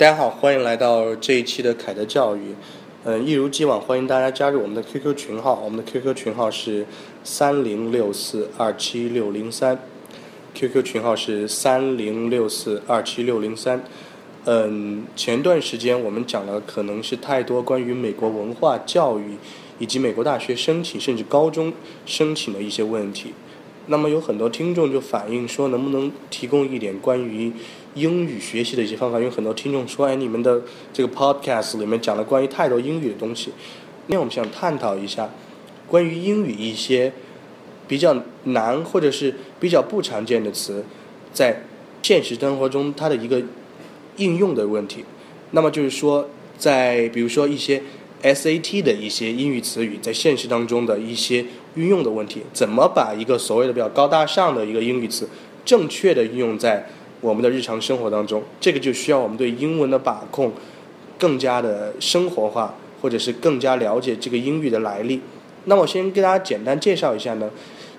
大家好，欢迎来到这一期的凯德教育。嗯，一如既往，欢迎大家加入我们的 QQ 群号，我们的 QQ 群号是三零六四二七六零三，QQ 群号是三零六四二七六零三。嗯，前段时间我们讲了可能是太多关于美国文化教育以及美国大学申请甚至高中申请的一些问题。那么有很多听众就反映说，能不能提供一点关于英语学习的一些方法？因为很多听众说，哎，你们的这个 podcast 里面讲了关于太多英语的东西。今天我们想探讨一下关于英语一些比较难或者是比较不常见的词，在现实生活中它的一个应用的问题。那么就是说，在比如说一些 SAT 的一些英语词语，在现实当中的一些。运用的问题，怎么把一个所谓的比较高大上的一个英语词，正确的运用在我们的日常生活当中？这个就需要我们对英文的把控更加的生活化，或者是更加了解这个英语的来历。那我先给大家简单介绍一下呢，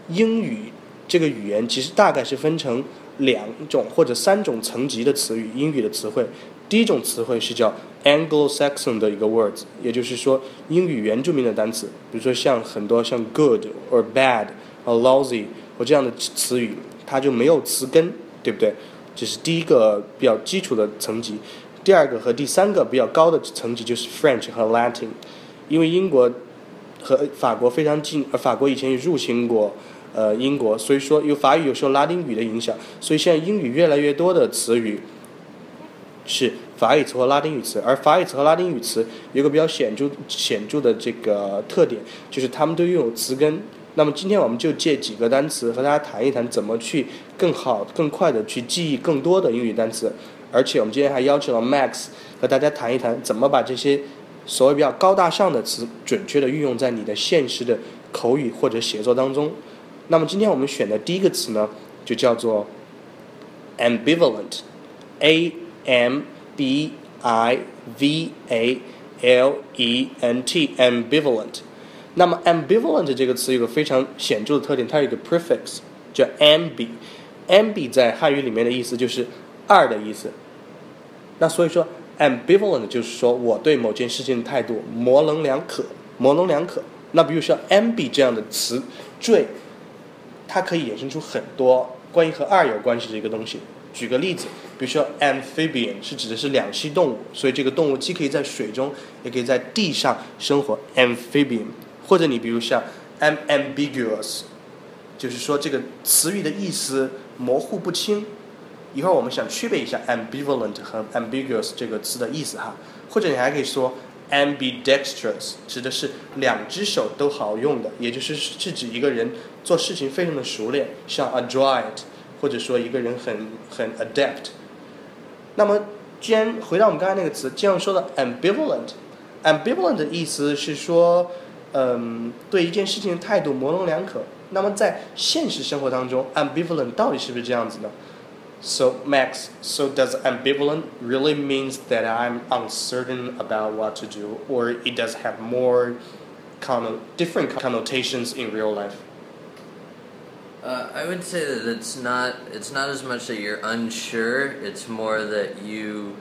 英语这个语言其实大概是分成两种或者三种层级的词语，英语的词汇。第一种词汇是叫 Anglo-Saxon 的一个 words，也就是说英语原住民的单词，比如说像很多像 good or bad or lousy 或这样的词语，它就没有词根，对不对？这是第一个比较基础的层级。第二个和第三个比较高的层级就是 French 和 Latin，因为英国和法国非常近，而法国以前也入侵过呃英国，所以说有法语有受拉丁语的影响，所以现在英语越来越多的词语。是法语词和拉丁语词，而法语词和拉丁语词有个比较显著显著的这个特点，就是它们都拥有词根。那么今天我们就借几个单词和大家谈一谈，怎么去更好、更快的去记忆更多的英语单词。而且我们今天还邀请了 Max 和大家谈一谈，怎么把这些所谓比较高大上的词，准确的运用在你的现实的口语或者写作当中。那么今天我们选的第一个词呢，就叫做 ambivalent，a M B I V A L E N T ambivalent，那么 ambivalent 这个词有个非常显著的特点，它有一个 prefix 叫 ambi，ambi 在汉语里面的意思就是二的意思。那所以说 ambivalent 就是说我对某件事情的态度模棱两可，模棱两可。那比如说 ambi 这样的词缀，它可以衍生出很多关于和二有关系的一个东西。举个例子，比如说 amphibian 是指的是两栖动物，所以这个动物既可以在水中，也可以在地上生活。amphibian，或者你比如像，am ambiguous，就是说这个词语的意思模糊不清。一会儿我们想区别一下 ambivalent 和 ambiguous 这个词的意思哈。或者你还可以说 ambidextrous，指的是两只手都好用的，也就是是指一个人做事情非常的熟练，像 adroit。或者说一个人很很 adept，那么既然回到我们刚才那个词，既然说的 ambivalent，ambivalent 的意思是说，嗯，对一件事情的态度模棱两可。那么在现实生活当中，ambivalent 到底是不是这样子呢？So Max, so does ambivalent really means that I'm uncertain about what to do, or it does have more kind different connotations in real life? Uh, I would say that it's not it's not as much that you're unsure. It's more that you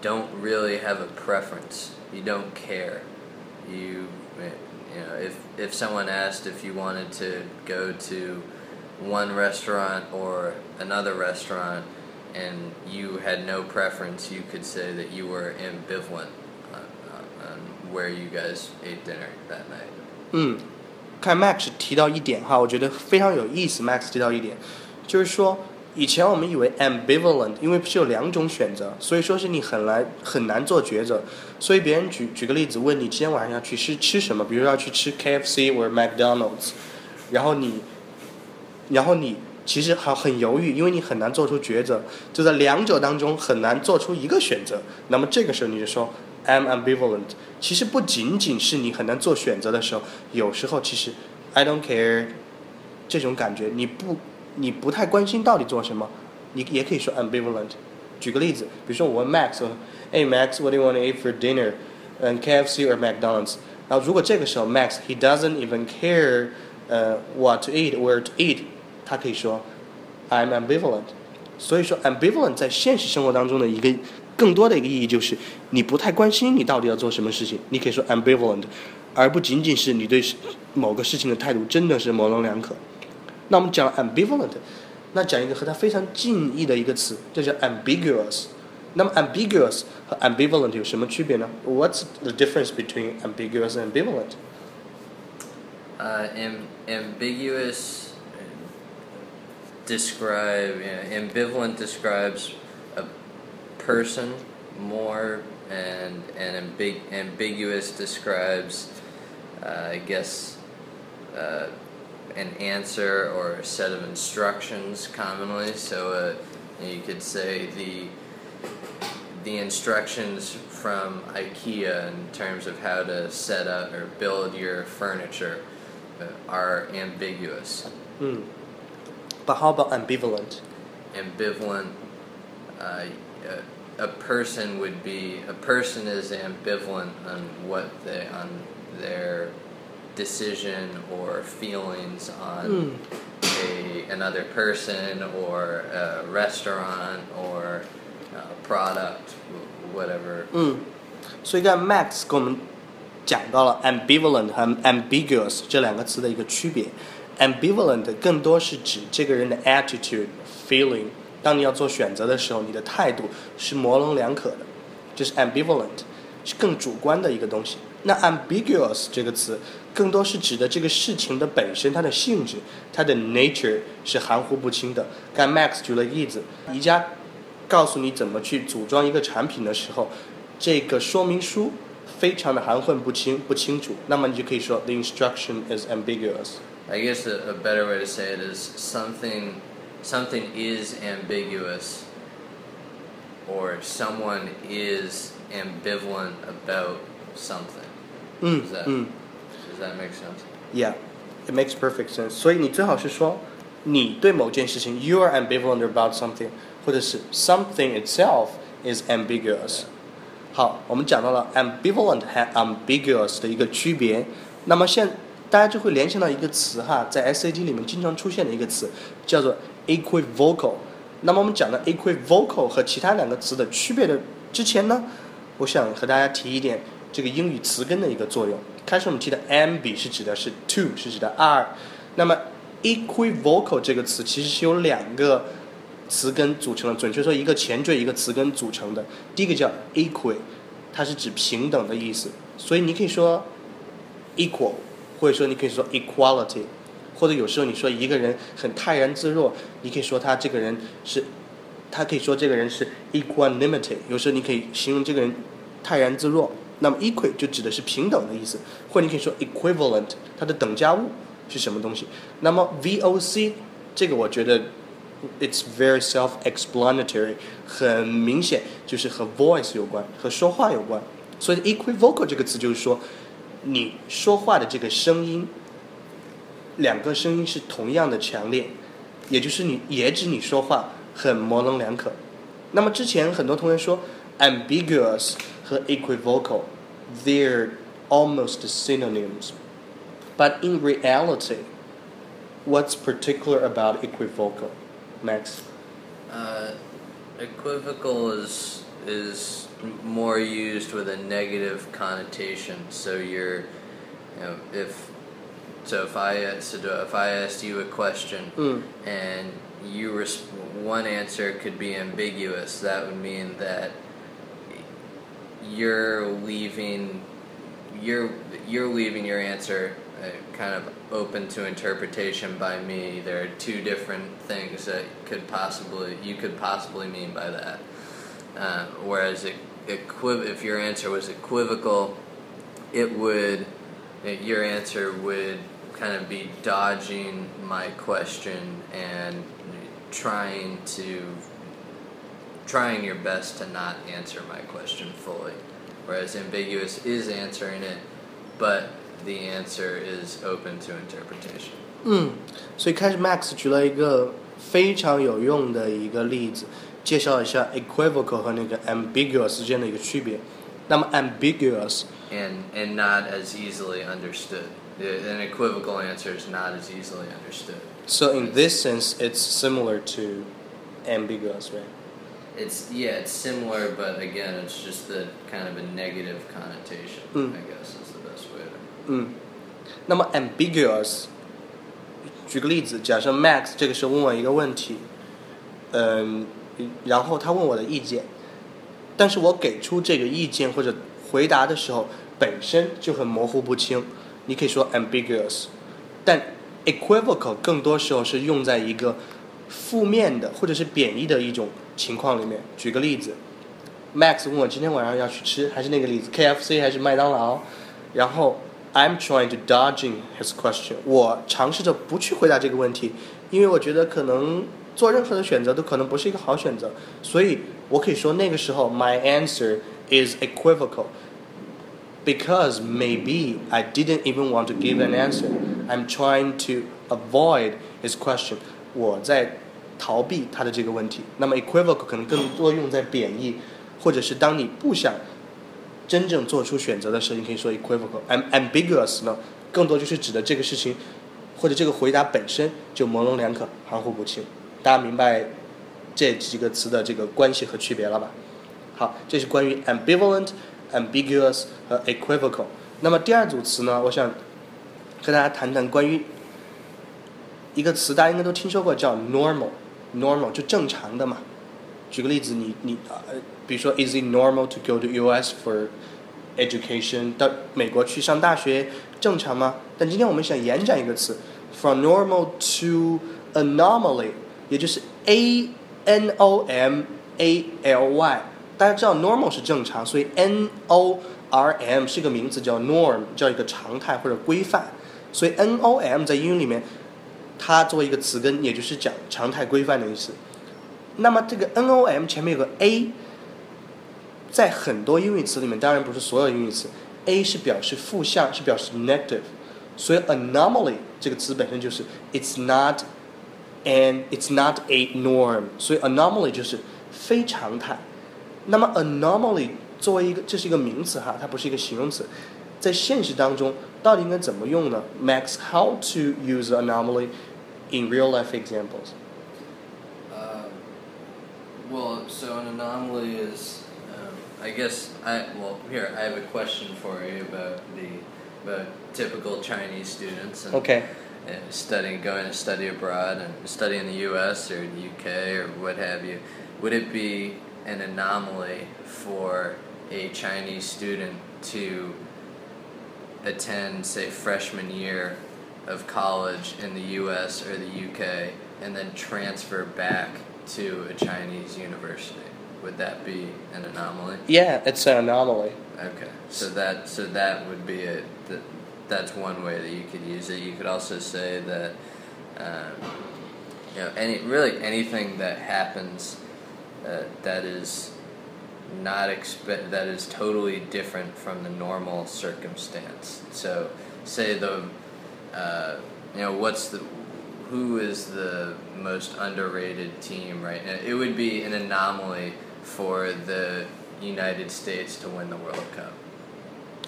don't really have a preference. You don't care. You you know if if someone asked if you wanted to go to one restaurant or another restaurant and you had no preference, you could say that you were ambivalent on, on where you guys ate dinner that night. 嗯。看 Max 提到一点哈，我觉得非常有意思。Max 提到一点，就是说 以前我们以为 ambivalent，因为是有两种选择，所以说是你很难很难做抉择。所以别人举举个例子问你今天晚上要去吃吃什么，比如要去吃 KFC 或者 McDonald's，然后你，然后你其实还很犹豫，因为你很难做出抉择，就在两者当中很难做出一个选择。那么这个时候你就说。I'm ambivalent，其实不仅仅是你很难做选择的时候，有时候其实 I don't care 这种感觉，你不你不太关心到底做什么，你也可以说 ambivalent。举个例子，比如说我问 Max 说，Hey Max，what do you want to eat for dinner？嗯，KFC or McDonald's？然后如果这个时候 Max he doesn't even care 呃 what to eat where to eat，他可以说 I'm ambivalent。所以说 ambivalent 在现实生活当中的一个更多的一个意义就是你不太关心你到底要做什么事情，你可以说 ambivalent，而不仅仅是你对某个事情的态度真的是模棱两可。那我们讲 ambivalent，那讲一个和它非常近义的一个词，这叫 ambiguous。那么 ambiguous 和 ambivalent 有什么区别呢？What's the difference between ambiguous and ambivalent？ Uh, am, ambiguous describe you know, ambivalent describes a person more, and and ambig- ambiguous describes, uh, I guess, uh, an answer or a set of instructions commonly. So uh, you could say the the instructions from IKEA in terms of how to set up or build your furniture uh, are ambiguous. 嗯，But how about ambivalent？Ambivalent. Uh, a, a person would be a person is ambivalent on what they on their decision or feelings on Mm. a another person or a restaurant or a product, wh- whatever. 嗯，所以刚才 Max 跟我们讲到了 ambivalent 和 ambiguous 这两个词的一个区别。ambivalent 更多是指这个人的 attitude、feeling。当你要做选择的时候，你的态度是模棱两可的，这是 ambivalent，是 更主观的一个东西。那 ambiguous 这个词更多是指的这个事情的本身，它的性质，它的 nature 是含糊不清的。刚才 Max 举了例子，宜家告诉你怎么去组装一个产品的时候，这个说明书非常的含混不清不清楚，那么你就可以说 the instruction is ambiguous。 I guess a, a better way to say it is something something is ambiguous or someone is ambivalent about something. 嗯 Does that, 嗯 does that make sense? Yeah, it makes perfect sense. 所以你最好是说，你对某件事情 you are ambivalent about something，或者是 something itself is ambiguous。好，我们讲到了 ambivalent 和 ambiguous 的一个区别。那么现大家就会联想到一个词哈，在 SAT 里面经常出现的一个词叫做 equivocal。那么我们讲的 equivocal 和其他两个词的区别的之前呢， 我想和大家提一点这个英语词根的一个作用。开始我们提的 ambi 是指的是 “two”，是指的二。那么 equivocal 这个词其实是由两个词根组成的，准确说一个前缀一个词根组成的。第一个叫 equi，它是指平等的意思，所以你可以说 equal，或者说你可以说 equality，或者有时候你说一个人很泰然自若，你可以说他这个人是，他可以说这个人是 equanimity，有时候你可以形容这个人泰然自若。那么 equi 就指的是平等的意思，或者你可以说 equivalent，它的等价物是什么东西？那么 VOC 这个我觉得 it's very self-explanatory，很明显就是和 voice 有关，和说话有关。所以 equivocal 这个词就是说，你说话的这个声音，两个声音是同样的强烈，也就是你也指你说话很模棱两可。那么之前很多同学说 ambiguous 和 equivocal，they're almost synonyms. But in reality, what's particular about equivocal, Max? Uh, equivocal is is more used with a negative connotation. So you're, you know, if so if I so if I asked you a question Mm. and you res- one answer could be ambiguous, that would mean that you're leaving you're you're leaving your answer uh, kind of open to interpretation by me. There are two different things that could possibly you could possibly mean by that. Uh, whereas it, if your answer was equivocal, it would your answer would kind of be dodging my question and trying to trying your best to not answer my question fully. Whereas ambiguous is answering it, but the answer is open to interpretation. 嗯，所以开始 Max 举了一个非常有用的一个例子，介绍一下 equivocal 和那个 ambiguous 之间的一个区别。那么 ambiguous and and not as easily understood. The- An equivocal answer is not as easily understood. So in this sense, it's similar to ambiguous, right? It's yeah, it's similar, but again, it's just the kind of a negative connotation. Mm. I guess is the best way to. 嗯，那么 ambiguous，举个例子，假设 Max 这个时候问我一个问题，嗯，然后他问我的意见，但是我给出这个意见或者回答的时候本身就很模糊不清，你可以说 ambiguous，但 equivocal 更多时候是用在一个负面的或者是贬义的一种情况里面。举个例子，Max 问我今天晚上要去吃还是那个例子，KFC 还是麦当劳，然后 I'm trying to dodging his question，我尝试着不去回答这个问题，因为我觉得可能做任何的选择都可能不是一个好选择，所以我可以说那个时候 my answer is equivocal。because maybe I didn't even want to give an answer. I'm trying to avoid his question. 我在 逃避他的这个问题。那么 equivocal 可能更多用在贬义，或者是当你不想真正做出选择的时候，你可以说 equivocal。am ambiguous 呢，更多就是指的这个事情或者这个回答本身就模棱两可、含糊不清。大家明白这几个词的这个关系和区别了吧？好，这是关于 ambivalent。ambiguous 和 equivocal。那么第二组词呢，我想跟大家谈谈关于一个词，大家应该都听说过，叫 normal normal，normal 就正常的嘛。举个例子，你你呃，比如说，Is it normal to go to U.S. for education？到美国去上大学正常吗？但今天我们想延展一个词，from normal to anomaly，也就是 a n o m a l y。大家知道 normal 是正常，所以 n o r m 是一个名词，叫 norm，叫一个常态或者规范。所以 n o m 在英语里面， 它作为一个词根，也就是讲常态规范的意思。那么这个 n o m 前面有个 a，在很多英语词里面，当然不是所有英语词，a 是表示负向，是表示 negative。所以 anomaly 这个词本身就是 it's not and it's not a norm，所以 anomaly 就是非常态。那么 anomaly 作为一个，这是一个名词哈，它不是一个形容词，在现实当中到底应该怎么用呢？Max，how to use anomaly in real life examples？ Uh, well, so an anomaly is, um, I guess I well here I have a question for you about the about typical Chinese students and OK， uh, studying going to study abroad and study in the U.S. or the U.K. or what have you. Would it be an anomaly for a Chinese student to attend, say, freshman year of college in the U.S. or the U.K. and then transfer back to a Chinese university? Would that be an anomaly? Yeah, it's an anomaly。Okay, so that so that would be it. that, that's one way that you could use it. You could also say that um, you know any really anything that happens uh, that is not expect that is totally different from the normal circumstance. So say the uh, you know what's the who is the most underrated team right now? It would be an anomaly for the United States to win the World Cup.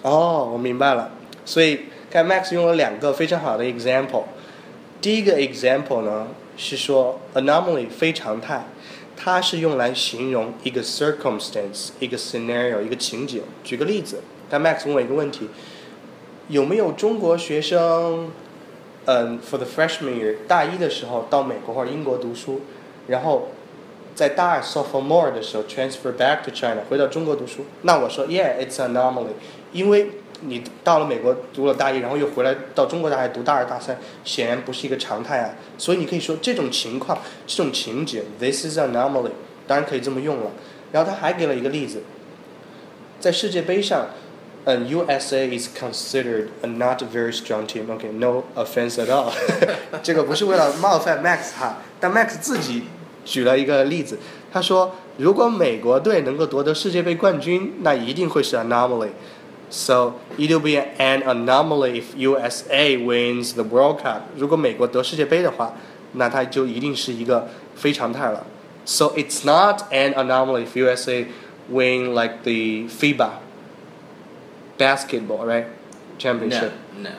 哦，我明白了。所以刚才 Max 用了两个非常好的 example。第一个 example 呢是说 anomaly 非常态， 它是用来形容一个 circumstance、一个 scenario、一个情景。举个例子，但 Max 问我一个问题：有没有中国学生，嗯，for the freshman year 大一的时候到美国或者英国读书，然后在大二 sophomore 的时候 transfer back to China 回到中国读书？那我说 Yeah，it's anomaly，因为你到了美国读了大一，然后又回来到中国大学读大二大三，显然不是一个常态啊。所以你可以说这种情况、这种情节，this is an anomaly，当然可以这么用了。然后他还给了一个例子，在世界杯上，嗯，USA is considered a not very strong team. OK，no、offense at all。这个不是为了冒犯 Max 哈，但 Max 自己举了一个例子，他说如果美国队能够夺得世界杯冠军，那一定会是 anomaly。So it will be an anomaly if USA wins the World Cup。如果美国得世界杯的话，那它就一定是一个非常态了。So it's not an anomaly if USA win like the FIBA basketball right championship。 No, no.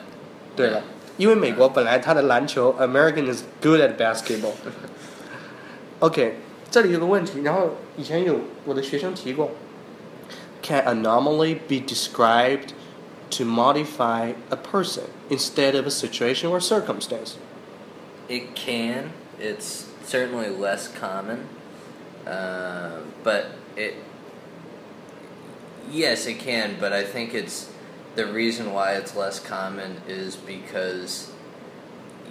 对了，因为美国本来它的篮球 American is good at basketball。OK， 这里有个问题，然后以前有我的学生提过 ，Can anomaly be described to modify a person instead of a situation or circumstance? It can. It's certainly less common, uh, but it. Yes, it can, but I think it's the reason why it's less common is because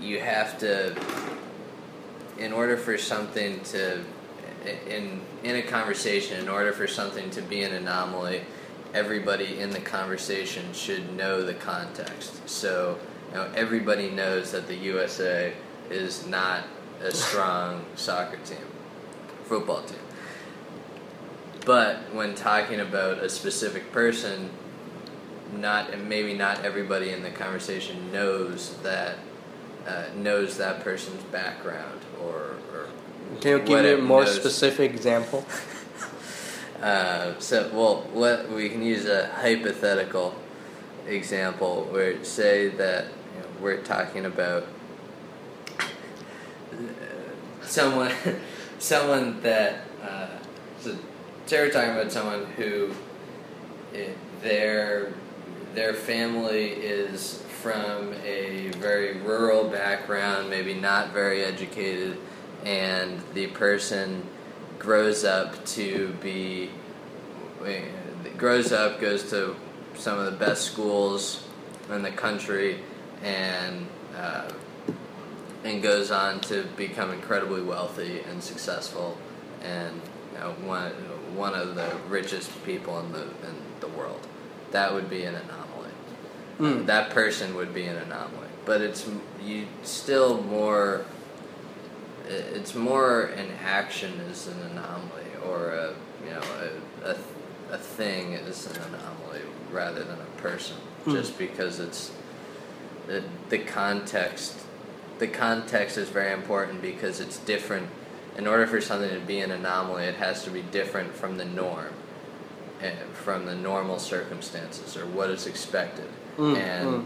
you have to, in order for something to, in in a conversation, in order for something to be an anomaly, everybody in the conversation should know the context. So, you know, everybody knows that the USA is not a strong soccer team, football team. But when talking about a specific person, not and maybe not everybody in the conversation knows that uh, knows that person's background or, or Can you give me a more knows- specific example? Uh, so, well, let, we can use a hypothetical example where say that you know, we're talking about uh, someone, someone that uh, so say we're talking about someone who eh, their their family is from a very rural background, maybe not very educated, and the person grows up to be grows up goes to some of the best schools in the country and uh, and goes on to become incredibly wealthy and successful and you know, one one of the richest people in the in the world. That would be an anomaly. Mm. That person would be an anomaly, but it's you still more. I- It's more an action is an anomaly, or a you know a, a, a thing is an anomaly rather than a person, Mm. just because it's the the context. The context is very important because it's different. In order for something to be an anomaly, it has to be different from the norm, eh, from the normal circumstances or what is expected. Mm, and mm.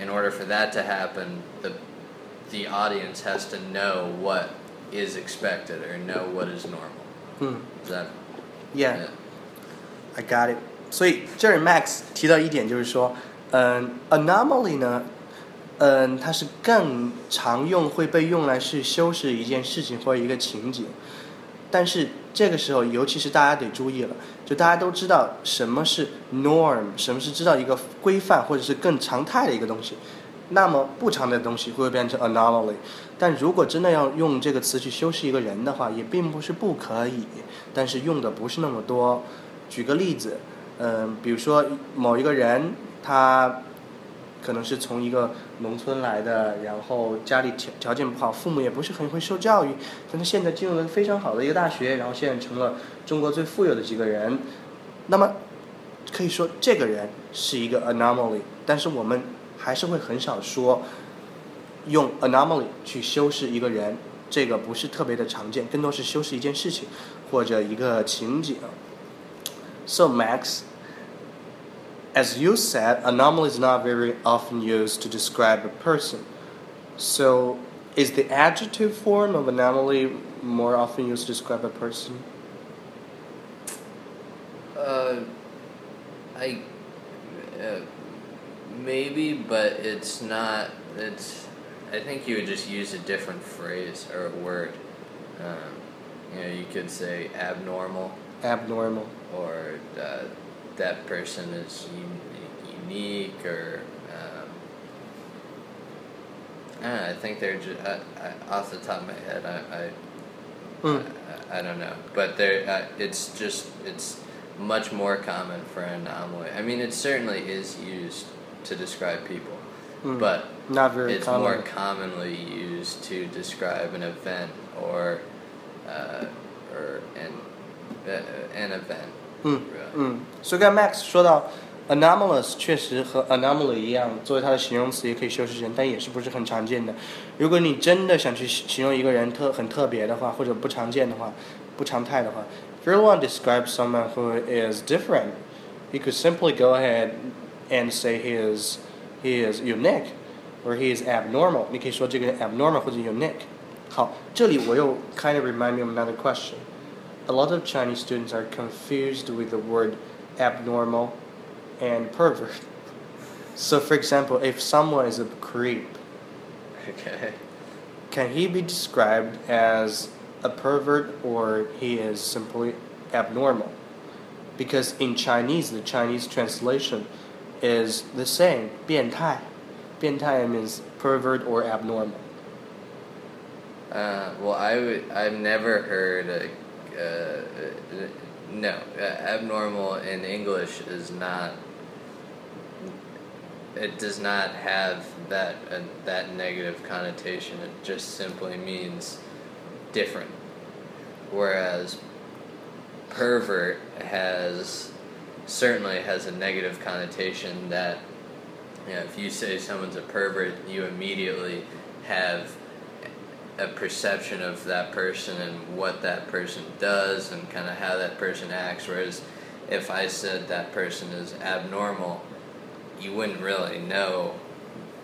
in order for that to happen, the the audience has to know what is expected or know what is normal. Mm. Is that Yeah. I got it. 所以这儿 Max 提到一点就是说，嗯，anomaly 呢，嗯，它是更常用会被用来是修饰一件事情或者一个情景，但是这个时候，尤其是大家得注意了，就大家都知道什么是 norm，什么是知道一个规范或者是更常态的一个东西， 那么不常的东西会不会变成 anomaly？但如果真的要用这个词去修饰一个人的话，也并不是不可以，但是用的不是那么多。举个例子，嗯、比如说某一个人，他可能是从一个农村来的，然后家里条条件不好，父母也不是很会受教育，但他现在进入了非常好的一个大学，然后现在成了中国最富有的几个人，那么可以说这个人是一个 anomaly，但是我们还是会很少说用 anomaly 去修饰一个人，这个不是特别的常见，更多是修饰一件事情或者一个情景。So Max, as you said, anomaly is not very often used to describe a person. So is the adjective form of anomaly more often used to describe a person? Uh, I uh, maybe, but it's not. It's. I think you would just use a different phrase or a word. Um, you know, you could say abnormal, Abnormal. or uh, that person is un- unique, or. Um, I, know, I think they're just I, I, off the top of my head. I, I Hmm. I, I don't know, but there, uh, it's just it's much more common for an anomaly. I mean, it certainly is used to describe people, Hmm. but Not very it's common. more commonly used to describe an event or uh, or an uh, an event. 嗯 really. 嗯，所以刚才 Max 说到 anomalous 确实和 anomaly 一样，作为它的形容词也可以修饰人，但也是不是很常见的。如果你真的想去形容一个人特很特别的话，或者不常见的话，不常态的话，if you want to describe someone who is different, you could simply go ahead and say he is he is unique, or he is abnormal。你可以说这个人 abnormal 或者 unique。 好，这里我又 kind of remind me of another question. A lot of Chinese students are confused with the word abnormal and pervert. So, for example, if someone is a creep, Okay. can he be described as a pervert or he is simply abnormal? Because in Chinese, the Chinese translation is the same. 变态.变态 means pervert or abnormal. Uh, well, I would, I've never heard a, uh, uh, no, uh, abnormal in English is not, it does not have that, uh, that negative connotation. It just simply means different. Whereas pervert has certainly has a negative connotation that you know, if you say someone's a pervert, you immediately have a perception of that person and what that person does and kind of how that person acts. Whereas if I said that person is abnormal, you wouldn't really know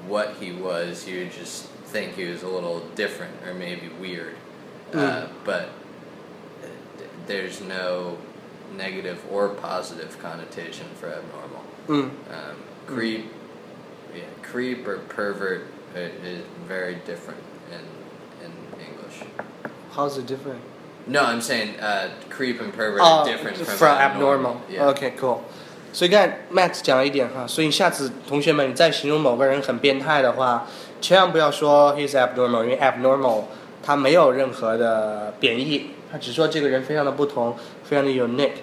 what he was. You would just think he was a little different or maybe weird. Uh, but there's no negative or positive connotation for abnormal. Mm. Um, creep, yeah, creep or pervert i- is very different in in English. How's it different? No, I'm saying uh, creep and pervert Oh, are different from, from abnormal. Yeah. Okay, cool. 所以刚才 Max 讲了一点哈，所以下次同学们你在形容某个人很变态的话，千万不要说 he's abnormal，因为 abnormal 它没有任何的贬义， 他只说这个人非常的不同，非常的 unique。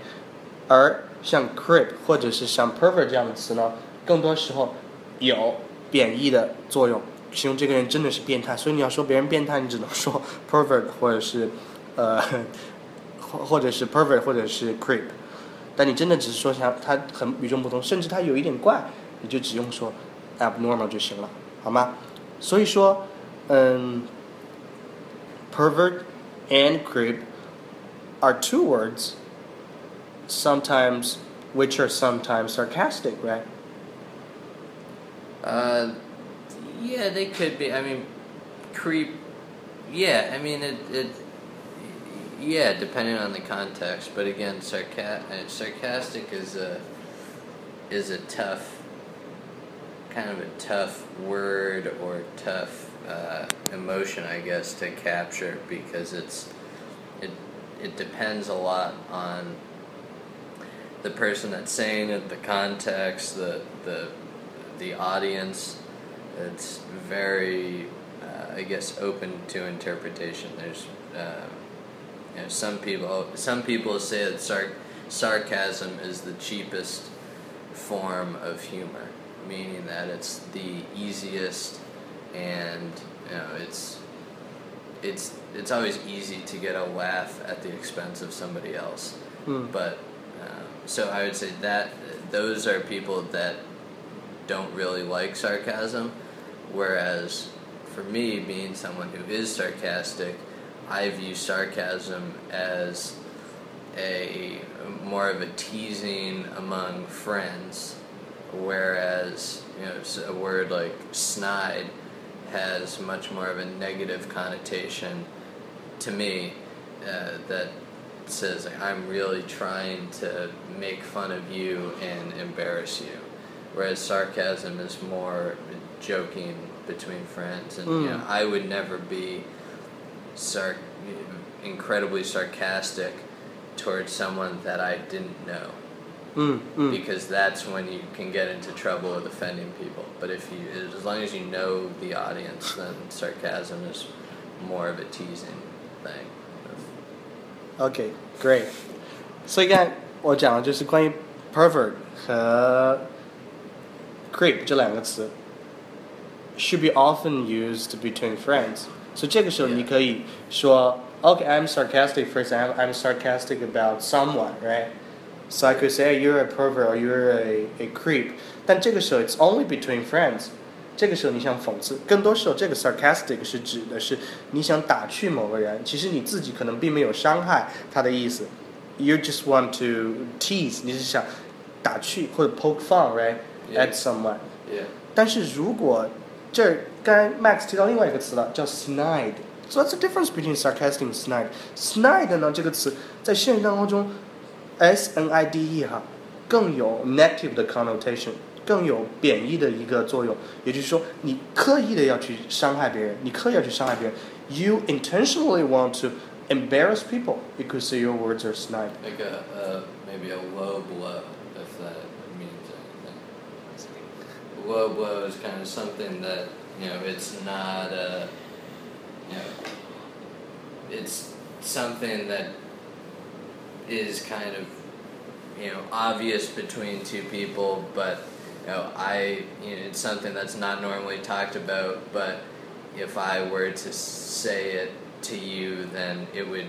而像 creep 或者是像 pervert 这样的词呢，更多时候有贬义的作用，形容这个人真的是变态。所以你要说别人变态，你只能说 pervert 或者是呃或 或者是 pervert 或者是 creep。但你真的只是说想他很与众不同，甚至他有一点怪，你就只用说 abnormal 就行了，好吗？所以说，嗯，pervert and creep are two words, sometimes which are sometimes sarcastic, right? Uh, yeah, they could be. I mean, creep. Yeah, I mean it. it yeah, depending on the context. But again, uh, sarcastic is a is a tough kind of a tough word or tough uh, emotion, I guess, to capture because it's it it depends a lot on the person that's saying it, the context, the the the audience. It's very, uh, I guess, open to interpretation. There's, uh, you know, some people some people say that sar- sarcasm is the cheapest form of humor, meaning that it's the easiest and you know it's it's it's always easy to get a laugh at the expense of somebody else. Hmm. But um, so I would say that those are people that don't really like sarcasm, whereas for me, being someone who is sarcastic, I view sarcasm as a more of a teasing among friends, whereas you know a word like snide has much more of a negative connotation to me uh, that says like, I'm really trying to make fun of you and embarrass you, whereas sarcasm is more joking between friends, and you know Mm. I would never be sar- incredibly sarcastic towards someone that I didn't know Mm, mm. because that's when you can get into trouble with offending people. But if you, as long as you know the audience, then sarcasm is more of a teasing thing. OK, great. 所以刚才我讲的就是关于 pervert 和 creep 这两个词，should be often used between friends. 所以这个时候 Yeah. 你可以说，OK, I'm sarcastic. For example, I'm sarcastic about someone, right? So I could say you're a pervert or you're a a creep. 但这个时候 it's only between friends. 这个时候你想讽刺，更多时候这个 sarcastic 是指的是你想打趣某个人，其实你自己可能并没有伤害他的意思，you just want to tease，你是想打趣或者 poke fun，right at someone。Yeah. 但是如果这儿刚才 Max 提到另外一个词了，叫 snide。So that's the difference between sarcastic and snide. Snide 呢这个词在现实当中，s n i d e 哈，更有 negative 的 connotation，更有贬义的一个作用，也就是说，你刻意的要去伤害别人，你刻意要去伤害别人，you intentionally want to embarrass people. because your words are snide. Like a maybe a low blow, if that means anything. Low blow is kind of something that you know it's not a you know it's something that is kind of you know obvious between two people, but you know I you know it's something that's not normally talked about, but if I were to say it to you, then it would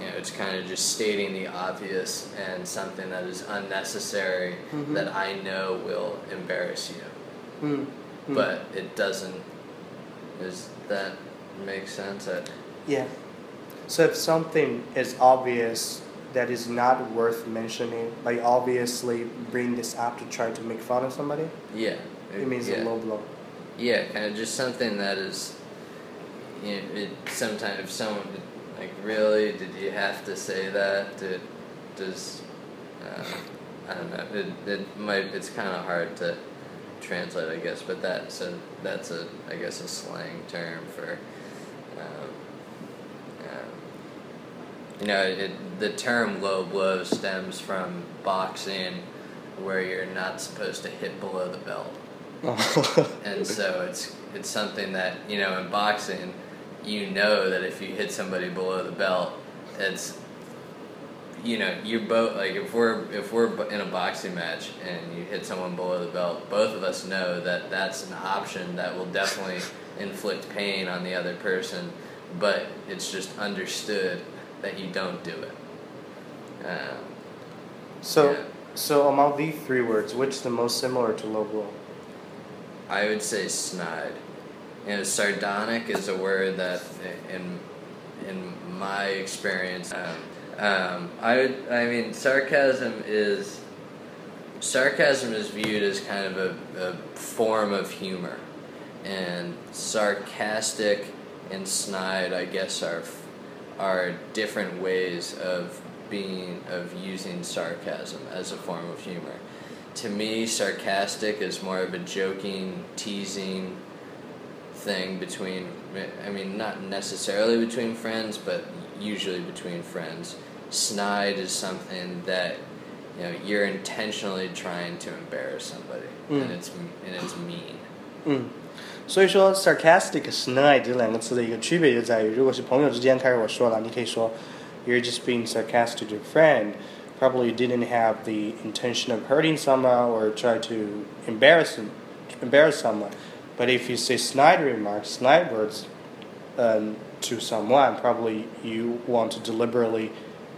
you know, it's kind of just stating the obvious and something that is unnecessary Mhm. that I know will embarrass you. 嗯，嗯 But it doesn't. Does that make sense? That Yeah. So if something is obvious that is not worth mentioning, like obviously bring this up to try to make fun of somebody, yeah, it means yeah. a low blow. Yeah, kind of just something that is. You know, it sometimes if someone like really did you have to say that? Did does uh, I don't know. It it might it's kind of hard to translate, I guess. But that so that's a I guess a slang term for. Um, you know, it, the term low blow stems from boxing, where you're not supposed to hit below the belt. And so it's it's something that you know in boxing you know that if you hit somebody below the belt it's you know you both like if we're if we're in a boxing match and you hit someone below the belt both of us know that that's an option that will definitely inflict pain on the other person but it's just understood that you don't do it um, so, Yeah. so among these three words, which is the most similar to low blow? I would say snide. Know, sardonic is a word that, in in my experience, um, um, I would. I mean, sarcasm is sarcasm is viewed as kind of a, a form of humor, and sarcastic and snide, I guess, are are different ways of being of using sarcasm as a form of humor. To me, sarcastic is more of a joking, teasing thing between. I mean, not necessarily between friends, but usually between friends. Snide is something that you know you're intentionally trying to embarrass somebody, Mm. and it's and it's mean. 嗯，所以说，sarcastic snide 这两个词的一个区别就在于，如果是朋友之间开始我说了，你可以说，You're just being sarcastic to your friend. Probably didn't have the intention of hurting someone or try to embarrass embarrass someone. But if you say snide remarks, snide words, um, to someone, probably you want to deliberately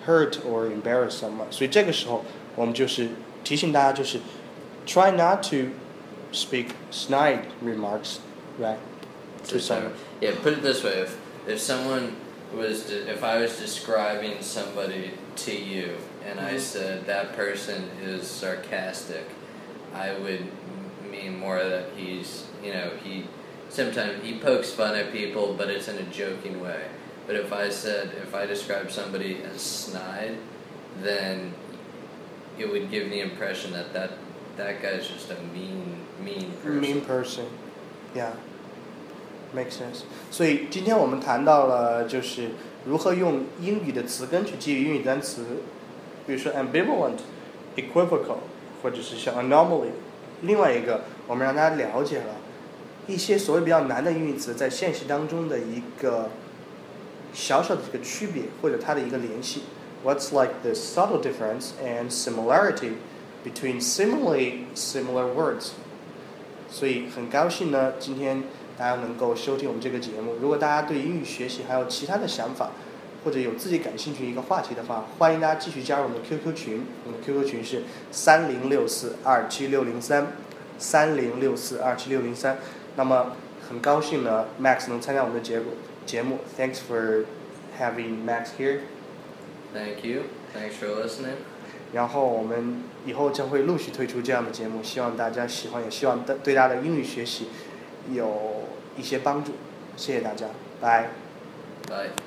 hurt or embarrass someone. 所以这个时候，我们就是提醒大家，就是 try not to speak snide remarks right? To yeah, put it this way: if if someone was de- if I was describing somebody to you and I Mhm. said that person is sarcastic, I would mean more that he's you know he sometimes he pokes fun at people, but it's in a joking way. But if I said if I describe somebody as snide, then it would give the impression that that that guy's just a mean mean person. Mean person, yeah, makes sense. 所以今天我们谈到了就是如何用英语的词根去记忆英语单词，比如说 ambivalent、equivocal，或者是像 anomaly。另外一个，我们让大家了解了一些所谓比较难的英语词在现实当中的一个小小的这个区别，或者它的一个联系。What's like the subtle difference and similarity between similarly similar words？所以很高兴呢，今天大家能够收听我们这个节目。如果大家对英语学习还有其他的想法，或者有自己感兴趣一个话题的话，欢迎大家继续加入我们的 QQ 群。我们的 QQ 群是三零六四二七六零三，三零六四二七六零三。那么很高兴呢，Max 能参加我们的节目节目。Thanks for having Max here。Thank you. Thanks for listening. 然后我们以后将会陆续推出这样的节目，希望大家喜欢，也希望对对大家的英语学习有一些帮助。谢谢大家，拜。拜